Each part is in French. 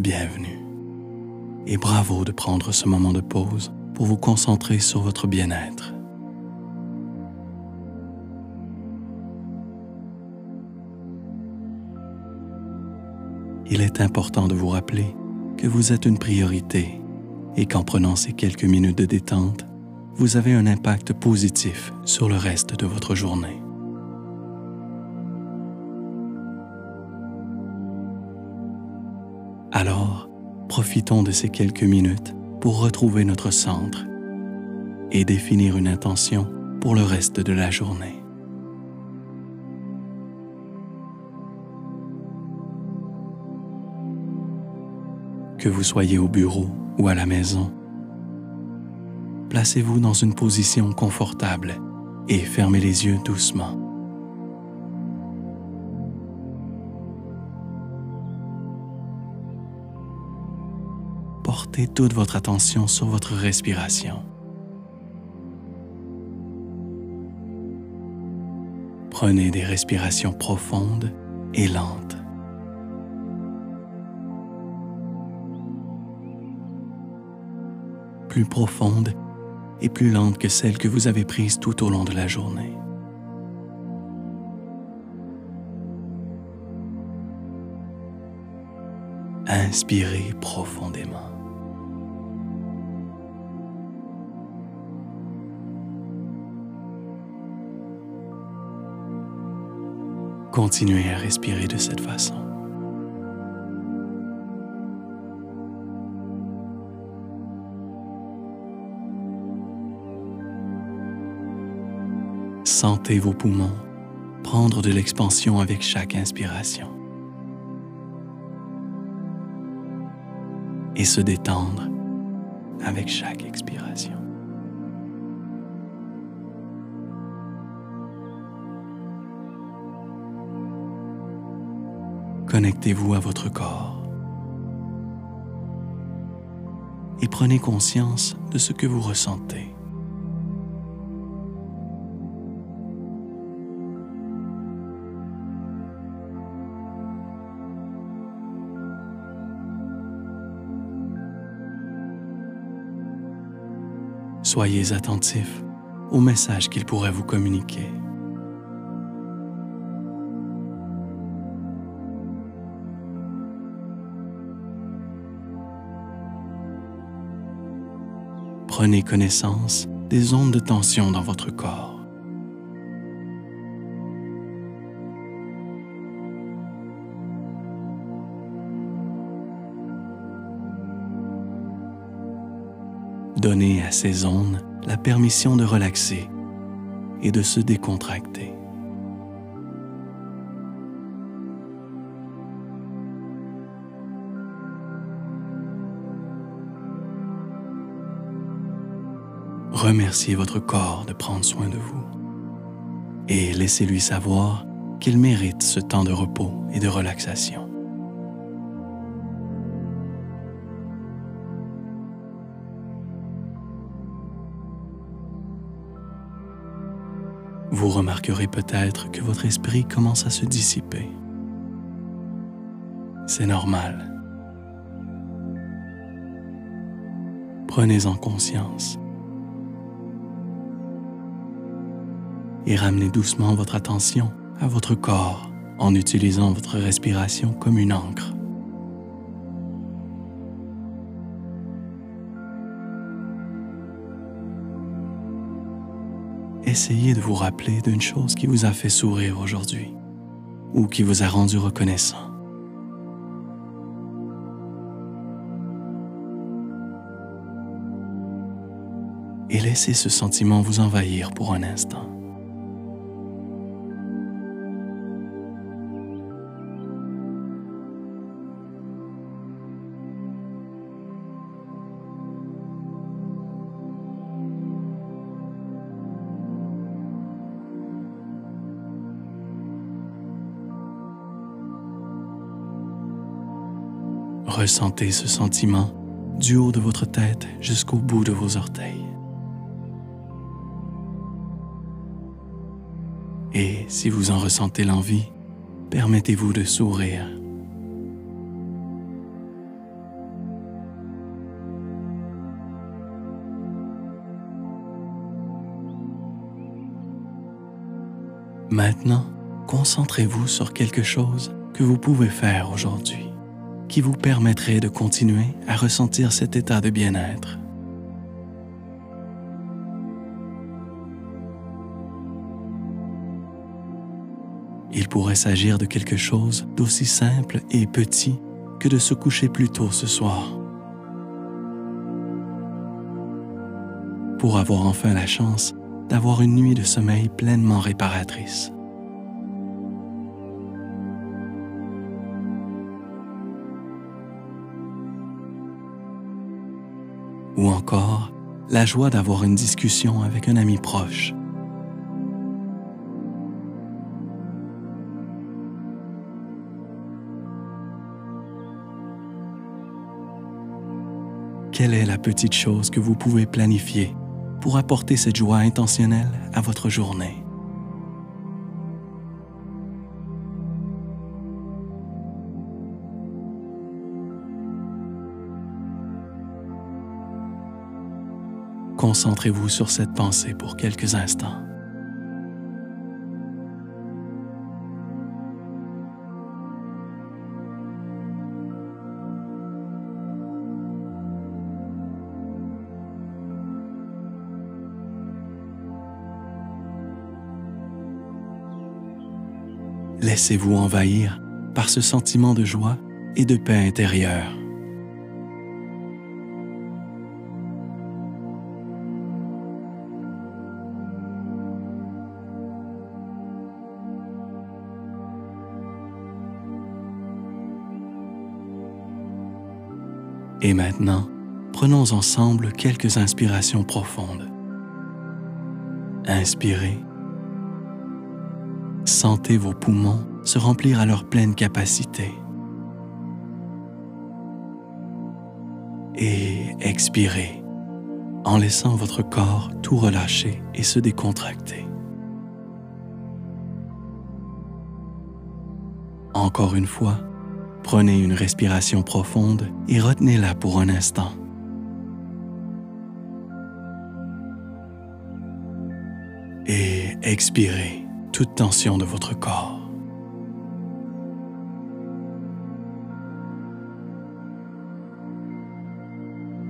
bienvenue. Et bravo de prendre ce moment de pause pour vous concentrer sur votre bien-être. Il est important de vous rappeler que vous êtes une priorité et qu'en prenant ces quelques minutes de détente, vous avez un impact positif sur le reste de votre journée. Alors, profitons de ces quelques minutes pour retrouver notre centre et définir une intention pour le reste de la journée. Que vous soyez au bureau ou à la maison, placez-vous dans une position confortable et fermez les yeux doucement. Portez toute votre attention sur votre respiration. Prenez des respirations profondes et lentes. Plus profondes et plus lentes que celles que vous avez prises tout au long de la journée. Inspirez profondément. Continuez à respirer de cette façon. Sentez vos poumons prendre de l'expansion avec chaque inspiration et se détendre avec chaque expiration. Connectez-vous à votre corps et prenez conscience de ce que vous ressentez. Soyez attentif au message qu'il pourrait vous communiquer. Prenez connaissance des ondes de tension dans votre corps. Donnez à ces ondes la permission de relaxer et de se décontracter. Remerciez votre corps de prendre soin de vous et laissez-lui savoir qu'il mérite ce temps de repos et de relaxation. Vous remarquerez peut-être que votre esprit commence à se dissiper. C'est normal. Prenez-en conscience et ramenez doucement votre attention à votre corps en utilisant votre respiration comme une encre. Essayez de vous rappeler d'une chose qui vous a fait sourire aujourd'hui ou qui vous a rendu reconnaissant. Et laissez ce sentiment vous envahir pour un instant. Ressentez ce sentiment du haut de votre tête jusqu'au bout de vos orteils. Et si vous en ressentez l'envie, permettez-vous de sourire. Maintenant, concentrez-vous sur quelque chose que vous pouvez faire aujourd'hui qui vous permettrait de continuer à ressentir cet état de bien-être. Il pourrait s'agir de quelque chose d'aussi simple et petit que de se coucher plus tôt ce soir. Pour avoir enfin la chance d'avoir une nuit de sommeil pleinement réparatrice. Ou encore la joie d'avoir une discussion avec un ami proche quelle est la petite chose que vous pouvez planifier pour apporter cette joie intentionnelle à votre journée? Concentrez-vous sur cette pensée pour quelques instants. Laissez-vous envahir par ce sentiment de joie et de paix intérieure. Et maintenant, prenons ensemble quelques inspirations profondes. Inspirez Sentez vos poumons se remplir à leur pleine capacité. Et expirez en laissant votre corps tout relâcher et se décontracter. Encore une fois, prenez une respiration profonde et retenez-la pour un instant. Et expirez toute tension de votre corps.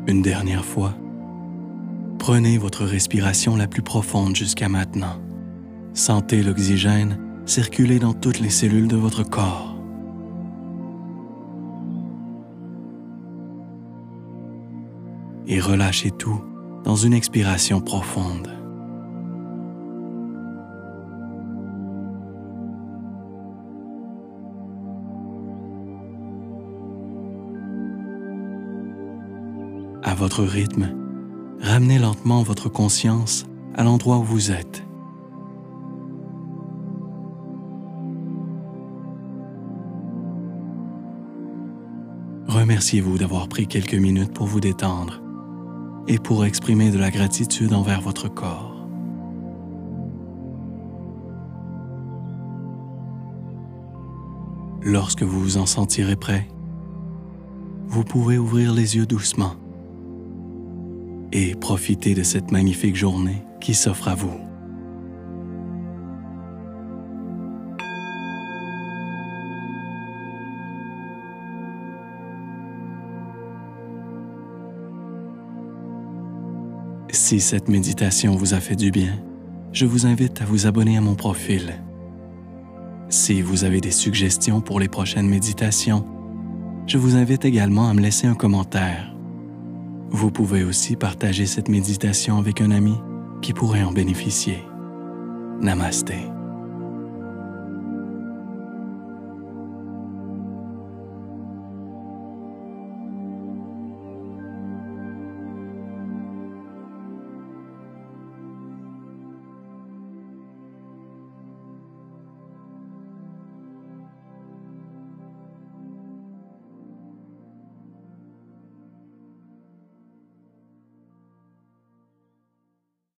Une dernière fois, prenez votre respiration la plus profonde jusqu'à maintenant. Sentez l'oxygène circuler dans toutes les cellules de votre corps. Et relâchez tout dans une expiration profonde. à votre rythme, ramenez lentement votre conscience à l'endroit où vous êtes. Remerciez-vous d'avoir pris quelques minutes pour vous détendre et pour exprimer de la gratitude envers votre corps. Lorsque vous vous en sentirez prêt, vous pouvez ouvrir les yeux doucement et profitez de cette magnifique journée qui s'offre à vous. Si cette méditation vous a fait du bien, je vous invite à vous abonner à mon profil. Si vous avez des suggestions pour les prochaines méditations, je vous invite également à me laisser un commentaire vous pouvez aussi partager cette méditation avec un ami qui pourrait en bénéficier. Namasté.